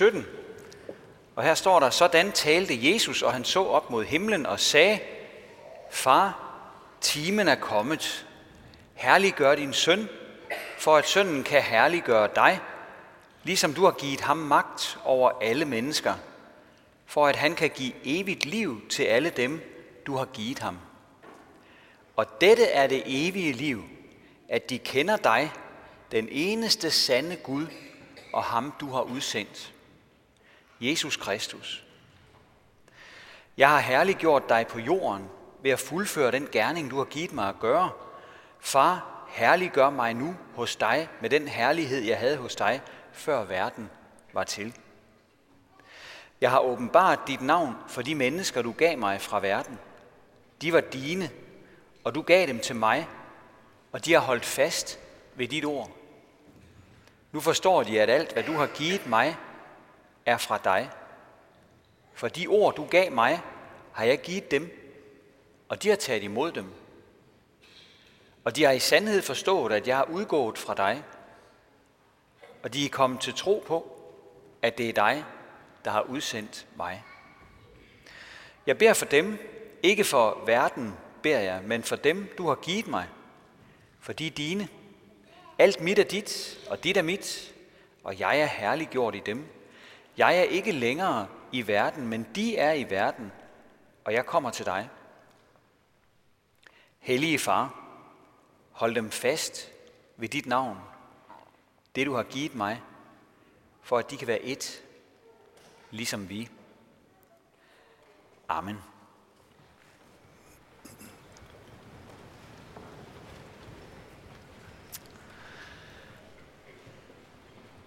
17. Og her står der, sådan talte Jesus, og han så op mod himlen og sagde, Far, timen er kommet. Herliggør din søn, for at sønnen kan herliggøre dig, ligesom du har givet ham magt over alle mennesker, for at han kan give evigt liv til alle dem, du har givet ham. Og dette er det evige liv, at de kender dig, den eneste sande Gud, og ham du har udsendt. Jesus Kristus. Jeg har herliggjort dig på jorden ved at fuldføre den gerning, du har givet mig at gøre. Far, herliggør mig nu hos dig med den herlighed, jeg havde hos dig, før verden var til. Jeg har åbenbart dit navn for de mennesker, du gav mig fra verden. De var dine, og du gav dem til mig, og de har holdt fast ved dit ord. Nu forstår de, at alt, hvad du har givet mig, er fra dig. For de ord, du gav mig, har jeg givet dem, og de har taget imod dem. Og de har i sandhed forstået, at jeg har udgået fra dig, og de er kommet til tro på, at det er dig, der har udsendt mig. Jeg beder for dem, ikke for verden beder jeg, men for dem, du har givet mig, for de er dine. Alt mit er dit, og dit er mit, og jeg er herliggjort i dem. Jeg er ikke længere i verden, men de er i verden, og jeg kommer til dig. Hellige far, hold dem fast ved dit navn, det du har givet mig, for at de kan være et, ligesom vi. Amen.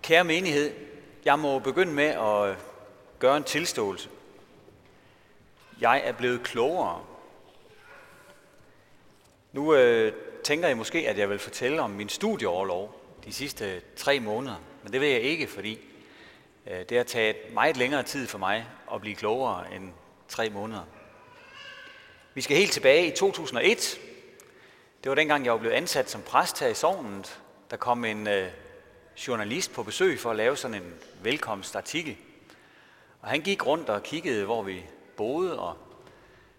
Kære menighed, jeg må begynde med at gøre en tilståelse. Jeg er blevet klogere. Nu øh, tænker jeg måske, at jeg vil fortælle om min studieoverlov de sidste tre måneder. Men det vil jeg ikke, fordi øh, det har taget meget længere tid for mig at blive klogere end tre måneder. Vi skal helt tilbage i 2001. Det var dengang, jeg var blevet ansat som præst her i sovnet. Der kom en øh, journalist på besøg for at lave sådan en velkomstartikel. Og han gik rundt og kiggede, hvor vi boede, og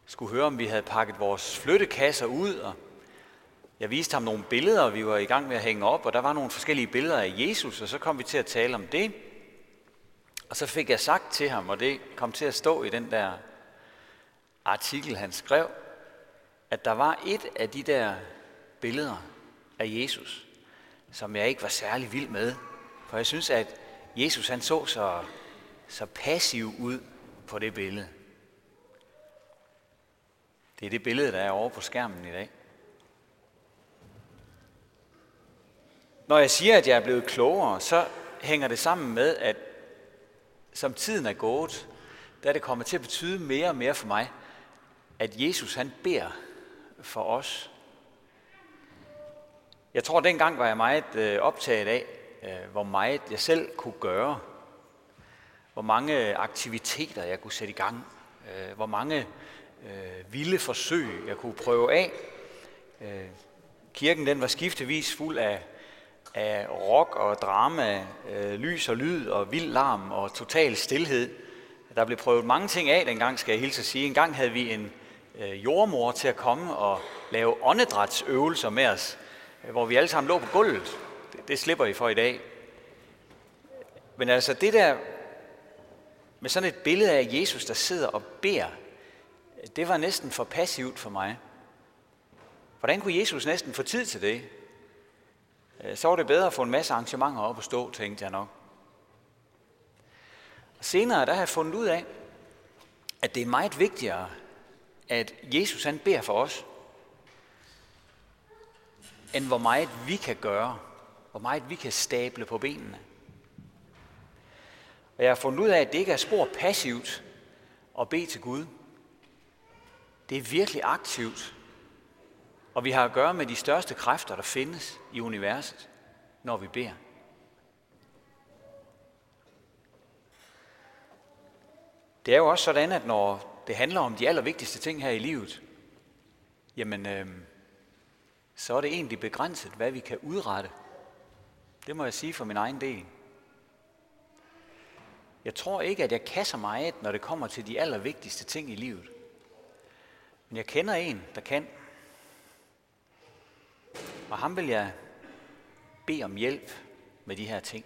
skulle høre, om vi havde pakket vores flyttekasser ud. Og jeg viste ham nogle billeder, vi var i gang med at hænge op, og der var nogle forskellige billeder af Jesus, og så kom vi til at tale om det. Og så fik jeg sagt til ham, og det kom til at stå i den der artikel, han skrev, at der var et af de der billeder af Jesus, som jeg ikke var særlig vild med. For jeg synes, at Jesus han så så, så passiv ud på det billede. Det er det billede, der er over på skærmen i dag. Når jeg siger, at jeg er blevet klogere, så hænger det sammen med, at som tiden er gået, der er det kommet til at betyde mere og mere for mig, at Jesus han beder for os. Jeg tror, at dengang var jeg meget øh, optaget af, øh, hvor meget jeg selv kunne gøre. Hvor mange øh, aktiviteter jeg kunne sætte i gang. Øh, hvor mange øh, vilde forsøg jeg kunne prøve af. Øh, kirken den var skiftevis fuld af, af rock og drama, lys og lyd og vild larm og total stillhed. Der blev prøvet mange ting af dengang, skal jeg hilse at sige. En gang havde vi en jordmor til at komme og lave åndedrætsøvelser med os Øh, hvor vi alle sammen lå på gulvet. Det, det slipper I for i dag. Men altså det der med sådan et billede af Jesus, der sidder og beder, det var næsten for passivt for mig. Hvordan kunne Jesus næsten få tid til det? Øh, så var det bedre at få en masse arrangementer op og stå, tænkte jeg nok. Og senere der har jeg fundet ud af, at det er meget vigtigere, at Jesus han beder for os, end hvor meget vi kan gøre, hvor meget vi kan stable på benene. Og jeg har fundet ud af, at det ikke er spor passivt at bede til Gud. Det er virkelig aktivt. Og vi har at gøre med de største kræfter, der findes i universet, når vi beder. Det er jo også sådan, at når det handler om de allervigtigste ting her i livet, jamen, øh, så er det egentlig begrænset, hvad vi kan udrette. Det må jeg sige for min egen del. Jeg tror ikke, at jeg kasser mig af, når det kommer til de allervigtigste ting i livet. Men jeg kender en, der kan. Og ham vil jeg bede om hjælp med de her ting.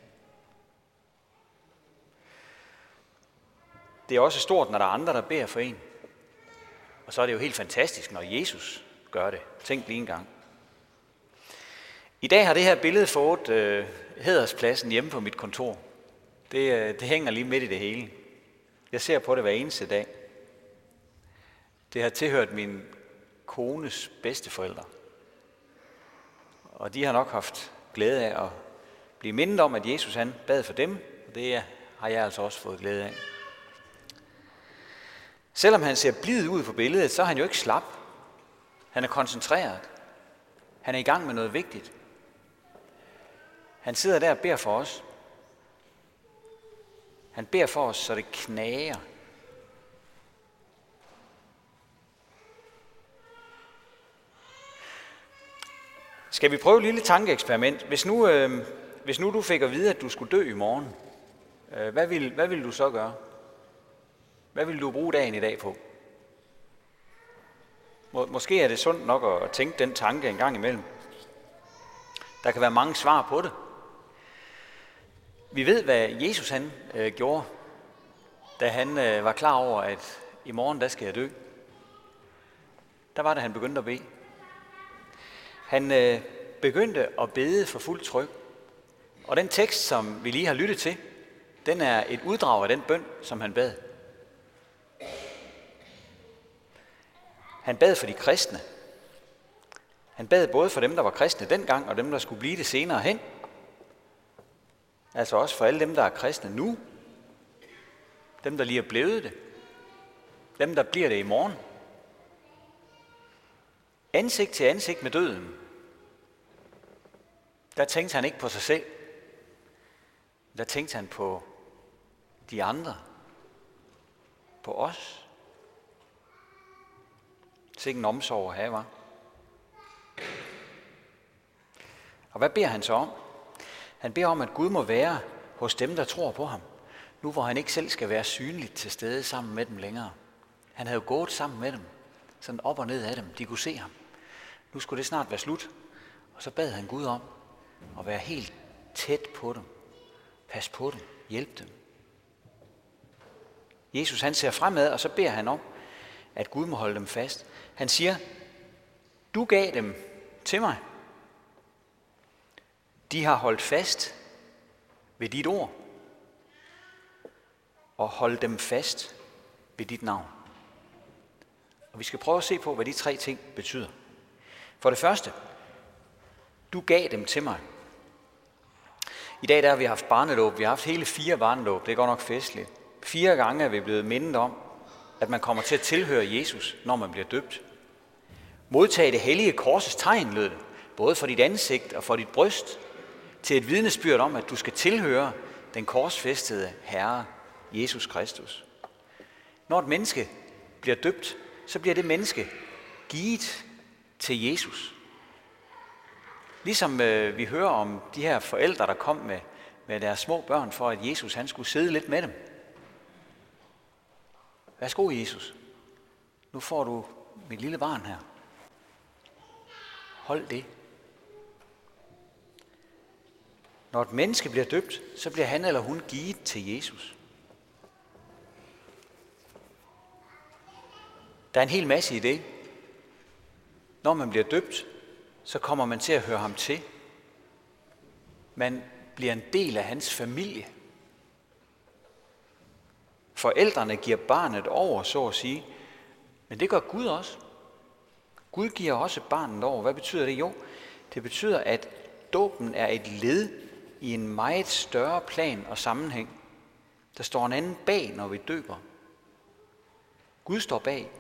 Det er også stort, når der er andre, der beder for en. Og så er det jo helt fantastisk, når Jesus gør det. Tænk lige en gang. I dag har det her billede fået øh, hederspladsen hjemme på mit kontor. Det, øh, det hænger lige midt i det hele. Jeg ser på det hver eneste dag. Det har tilhørt min kones bedsteforældre. Og de har nok haft glæde af at blive mindet om, at Jesus han bad for dem, og det øh, har jeg altså også fået glæde af. Selvom han ser blid ud på billedet, så er han jo ikke slap. Han er koncentreret. Han er i gang med noget vigtigt. Han sidder der og beder for os. Han beder for os, så det knager. Skal vi prøve et lille tankeeksperiment? Hvis nu, øh, hvis nu du fik at vide, at du skulle dø i morgen, øh, hvad, vil, hvad vil du så gøre? Hvad vil du bruge dagen i dag på? Må, måske er det sundt nok at tænke den tanke en gang imellem. Der kan være mange svar på det. Vi ved, hvad Jesus han øh, gjorde, da han øh, var klar over, at i morgen der skal jeg dø. Der var det, han begyndte at bede. Han øh, begyndte at bede for fuld tryk. Og den tekst, som vi lige har lyttet til, den er et uddrag af den bøn, som han bad. Han bad for de kristne. Han bad både for dem, der var kristne dengang, og dem, der skulle blive det senere hen. Altså også for alle dem, der er kristne nu. Dem, der lige er blevet det. Dem, der bliver det i morgen. Ansigt til ansigt med døden. Der tænkte han ikke på sig selv. Der tænkte han på de andre. På os. Sikke en omsorg at have, var. Og hvad beder han så om? Han beder om, at Gud må være hos dem, der tror på ham. Nu hvor han ikke selv skal være synligt til stede sammen med dem længere. Han havde jo gået sammen med dem, sådan op og ned af dem. De kunne se ham. Nu skulle det snart være slut. Og så bad han Gud om at være helt tæt på dem. Pas på dem. Hjælp dem. Jesus han ser fremad, og så beder han om, at Gud må holde dem fast. Han siger, du gav dem til mig. De har holdt fast ved dit ord og holdt dem fast ved dit navn. Og vi skal prøve at se på, hvad de tre ting betyder. For det første, du gav dem til mig. I dag der har vi haft barnedåb. Vi har haft hele fire barnedåb. Det er godt nok festligt. Fire gange er vi blevet mindet om, at man kommer til at tilhøre Jesus, når man bliver døbt. Modtag det hellige korsets tegn, lød det, både for dit ansigt og for dit bryst, til et vidnesbyrd om, at du skal tilhøre den korsfæstede Herre, Jesus Kristus. Når et menneske bliver døbt, så bliver det menneske givet til Jesus. Ligesom øh, vi hører om de her forældre, der kom med, med deres små børn, for at Jesus han skulle sidde lidt med dem. Værsgo, Jesus. Nu får du mit lille barn her. Hold det. Når et menneske bliver døbt, så bliver han eller hun givet til Jesus. Der er en hel masse i det. Når man bliver døbt, så kommer man til at høre ham til. Man bliver en del af hans familie. Forældrene giver barnet over, så at sige. Men det gør Gud også. Gud giver også barnet over. Hvad betyder det? Jo, det betyder, at dåben er et led i en meget større plan og sammenhæng. Der står en anden bag, når vi døber. Gud står bag.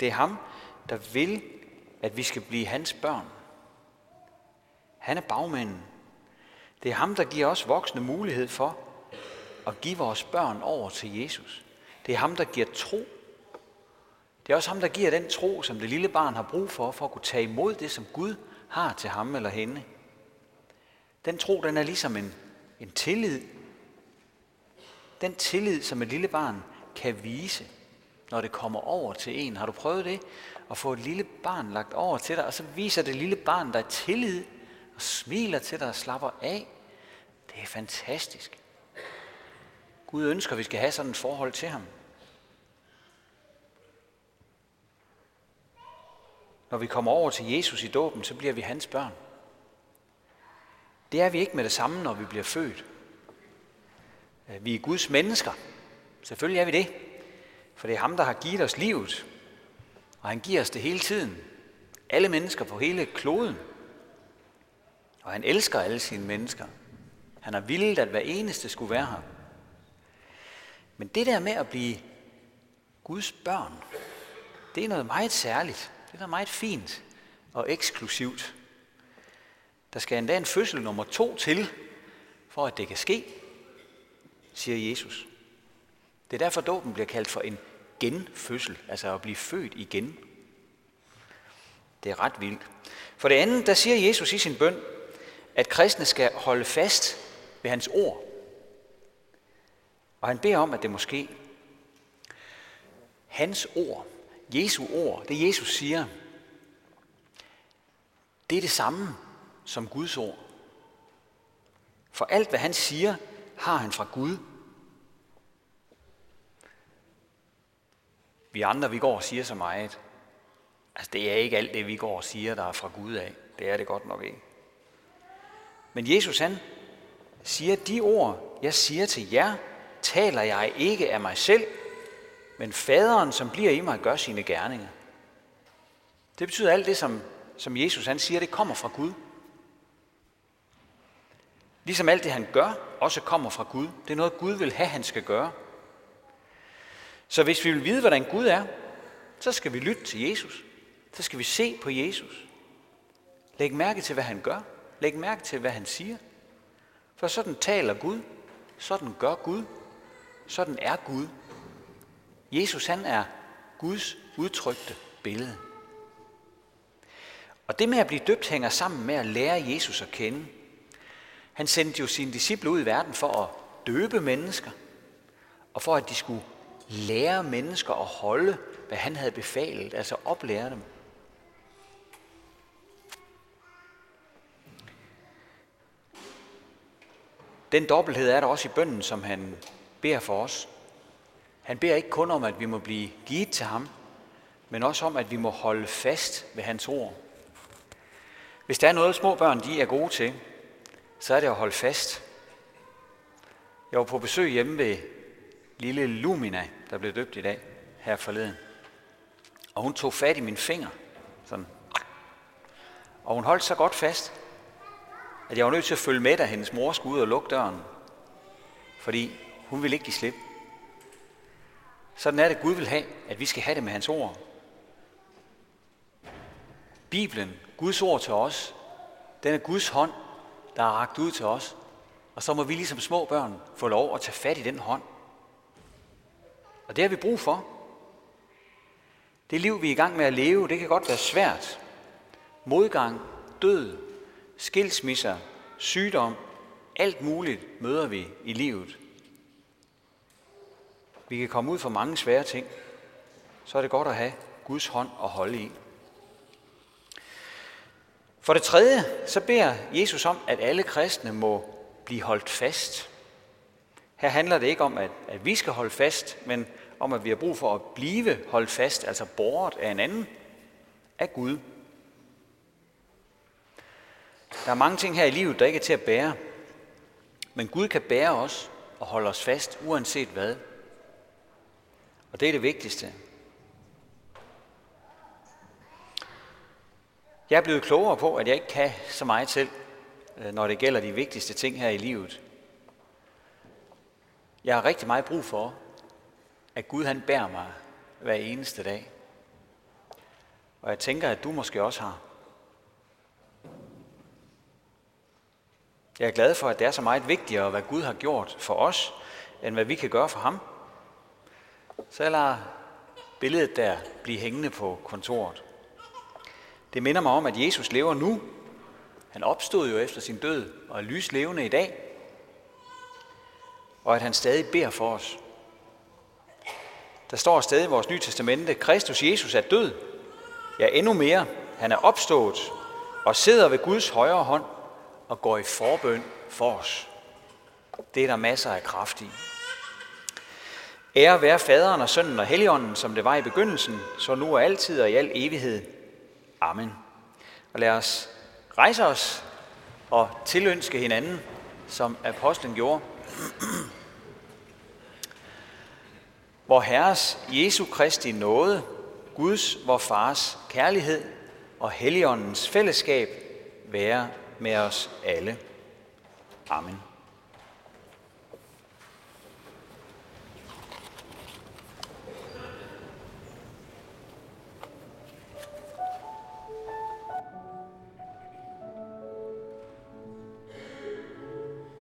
Det er ham, der vil, at vi skal blive hans børn. Han er bagmanden. Det er ham, der giver os voksne mulighed for at give vores børn over til Jesus. Det er ham, der giver tro. Det er også ham, der giver den tro, som det lille barn har brug for, for at kunne tage imod det, som Gud har til ham eller hende. Den tro, den er ligesom en, en tillid. den tillid, som et lille barn kan vise, når det kommer over til en. Har du prøvet det? At få et lille barn lagt over til dig, og så viser det lille barn dig tillid, og smiler til dig og slapper af. Det er fantastisk. Gud ønsker, at vi skal have sådan et forhold til ham. Når vi kommer over til Jesus i dåben, så bliver vi hans børn. Det er vi ikke med det samme, når vi bliver født. Øh, vi er Guds mennesker. Selvfølgelig er vi det. For det er ham, der har givet os livet. Og han giver os det hele tiden. Alle mennesker på hele kloden. Og han elsker alle sine mennesker. Han har villet, at hver eneste skulle være her. Men det der med at blive Guds børn, det er noget meget særligt. Det er noget meget fint og eksklusivt. Der skal endda en fødsel nummer to til, for at det kan ske, siger Jesus. Det er derfor, dåben bliver kaldt for en genfødsel, altså at blive født igen. Det er ret vildt. For det andet, der siger Jesus i sin bøn, at kristne skal holde fast ved hans ord. Og han beder om, at det måske hans ord, Jesu ord, det Jesus siger, det er det samme som Guds ord. For alt, hvad han siger, har han fra Gud. Vi andre, vi går og siger så meget. Altså, det er ikke alt det, vi går og siger, der er fra Gud af. Det er det godt nok ikke. Men Jesus, han siger, de ord, jeg siger til jer, taler jeg ikke af mig selv, men faderen, som bliver i mig, gør sine gerninger. Det betyder alt det, som, som Jesus han siger, det kommer fra Gud. Ligesom alt det, han gør, også kommer fra Gud. Det er noget, Gud vil have, han skal gøre. Så hvis vi vil vide, hvordan Gud er, så skal vi lytte til Jesus. Så skal vi se på Jesus. Læg mærke til, hvad han gør. Læg mærke til, hvad han siger. For sådan taler Gud. Sådan gør Gud. Sådan er Gud. Jesus han er Guds udtrykte billede. Og det med at blive døbt hænger sammen med at lære Jesus at kende. Han sendte jo sine disciple ud i verden for at døbe mennesker, og for at de skulle lære mennesker at holde, hvad han havde befalet, altså oplære dem. Den dobbelthed er der også i bønden, som han beder for os. Han beder ikke kun om, at vi må blive givet til ham, men også om, at vi må holde fast ved hans ord. Hvis der er noget, små børn de er gode til, så er det at holde fast. Jeg var på besøg hjemme ved lille Lumina, der blev døbt i dag, her forleden. Og hun tog fat i min finger, sådan. Og hun holdt så godt fast, at jeg var nødt til at følge med, da hendes mor skulle ud og lukke døren. Fordi hun ville ikke give slip. Sådan er det, Gud vil have, at vi skal have det med hans ord. Bibelen, Guds ord til os, den er Guds hånd, der er ragt ud til os. Og så må vi ligesom små børn få lov at tage fat i den hånd. Og det har vi brug for. Det liv, vi er i gang med at leve, det kan godt være svært. Modgang, død, skilsmisser, sygdom, alt muligt møder vi i livet. Vi kan komme ud for mange svære ting. Så er det godt at have Guds hånd at holde i. For det tredje, så beder Jesus om, at alle kristne må blive holdt fast. Her handler det ikke om, at, at vi skal holde fast, men om, at vi har brug for at blive holdt fast, altså båret af en anden, af Gud. Der er mange ting her i livet, der ikke er til at bære. Men Gud kan bære os og holde os fast, uanset hvad. Og det er det vigtigste. Jeg er blevet klogere på, at jeg ikke kan så meget selv, øh, når det gælder de vigtigste ting her i livet. Jeg har rigtig meget brug for, at Gud han bærer mig hver eneste dag. Og jeg tænker, at du måske også har. Jeg er glad for, at det er så meget vigtigere, hvad Gud har gjort for os, end hvad vi kan gøre for ham. Så jeg lader billedet der blive hængende på kontoret. Det minder mig om, at Jesus lever nu. Han opstod jo efter sin død og er lyslevende i dag. og at han stadig beder for os. Der står stadig i vores nye testamente, Kristus Jesus er død, ja endnu mere, han er opstået og sidder ved Guds højre hånd og går i forbøn for os. Det er der masser af kraft i. Ære være faderen og sønnen og helligånden, som det var i begyndelsen, så nu og altid og i al evighed. Amen. Og lad os rejse os og tilønske hinanden, som apostlen gjorde. Vor Herres Jesu Kristi nåde, Guds, vor Fars kærlighed og Helligåndens fællesskab være med os alle. Amen.